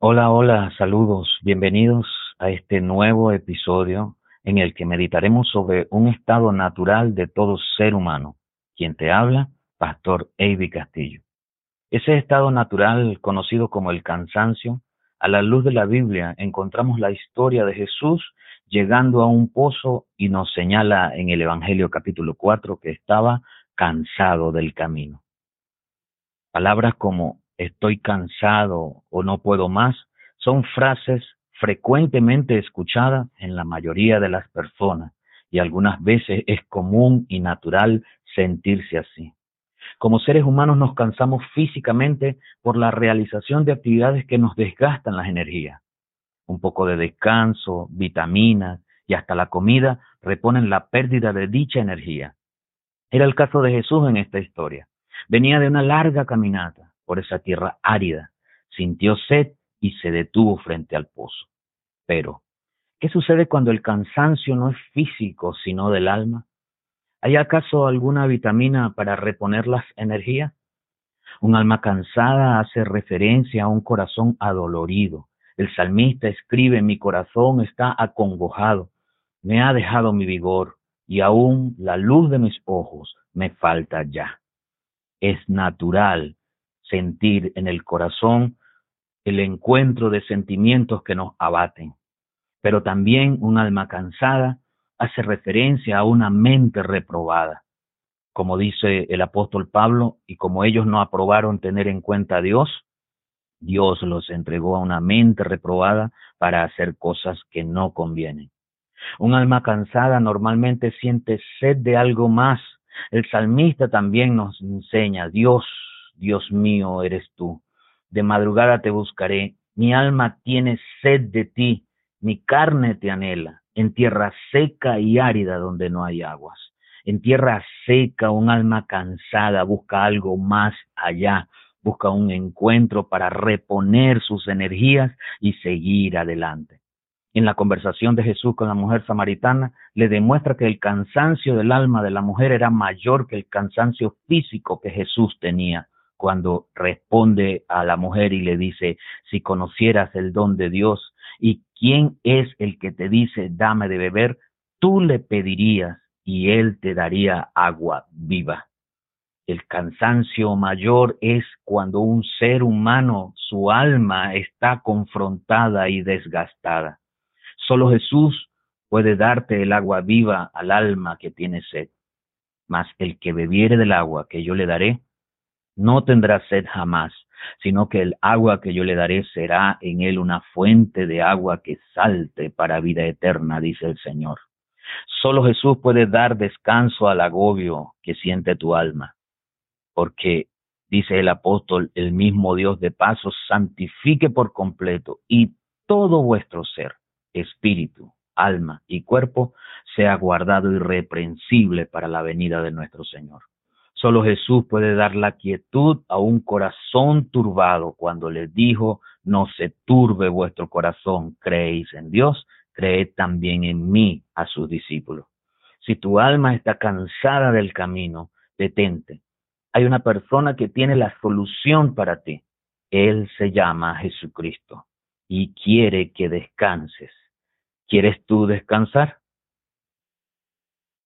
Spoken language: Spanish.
Hola, hola, saludos, bienvenidos a este nuevo episodio en el que meditaremos sobre un estado natural de todo ser humano. Quien te habla, Pastor Avi Castillo. Ese estado natural, conocido como el cansancio, a la luz de la Biblia encontramos la historia de Jesús llegando a un pozo y nos señala en el Evangelio capítulo 4 que estaba cansado del camino. Palabras como estoy cansado o no puedo más son frases frecuentemente escuchadas en la mayoría de las personas y algunas veces es común y natural sentirse así. Como seres humanos nos cansamos físicamente por la realización de actividades que nos desgastan las energías. Un poco de descanso, vitaminas y hasta la comida reponen la pérdida de dicha energía. Era el caso de Jesús en esta historia. Venía de una larga caminata por esa tierra árida, sintió sed y se detuvo frente al pozo. Pero, ¿qué sucede cuando el cansancio no es físico, sino del alma? ¿Hay acaso alguna vitamina para reponer las energías? Un alma cansada hace referencia a un corazón adolorido. El salmista escribe, mi corazón está acongojado, me ha dejado mi vigor y aún la luz de mis ojos me falta ya. Es natural sentir en el corazón el encuentro de sentimientos que nos abaten, pero también un alma cansada hace referencia a una mente reprobada. Como dice el apóstol Pablo, y como ellos no aprobaron tener en cuenta a Dios, Dios los entregó a una mente reprobada para hacer cosas que no convienen. Un alma cansada normalmente siente sed de algo más. El salmista también nos enseña, Dios, Dios mío eres tú. De madrugada te buscaré, mi alma tiene sed de ti, mi carne te anhela en tierra seca y árida donde no hay aguas. En tierra seca un alma cansada busca algo más allá, busca un encuentro para reponer sus energías y seguir adelante. En la conversación de Jesús con la mujer samaritana, le demuestra que el cansancio del alma de la mujer era mayor que el cansancio físico que Jesús tenía cuando responde a la mujer y le dice, si conocieras el don de Dios y quién es el que te dice, dame de beber, tú le pedirías y él te daría agua viva. El cansancio mayor es cuando un ser humano, su alma está confrontada y desgastada. Solo Jesús puede darte el agua viva al alma que tiene sed. Mas el que bebiere del agua que yo le daré, no tendrá sed jamás, sino que el agua que yo le daré será en él una fuente de agua que salte para vida eterna, dice el Señor. Solo Jesús puede dar descanso al agobio que siente tu alma, porque, dice el apóstol, el mismo Dios de paso santifique por completo y todo vuestro ser, espíritu, alma y cuerpo sea guardado irreprensible para la venida de nuestro Señor. Solo Jesús puede dar la quietud a un corazón turbado cuando les dijo, no se turbe vuestro corazón, creéis en Dios, creed también en mí a sus discípulos. Si tu alma está cansada del camino, detente. Hay una persona que tiene la solución para ti. Él se llama Jesucristo y quiere que descanses. ¿Quieres tú descansar?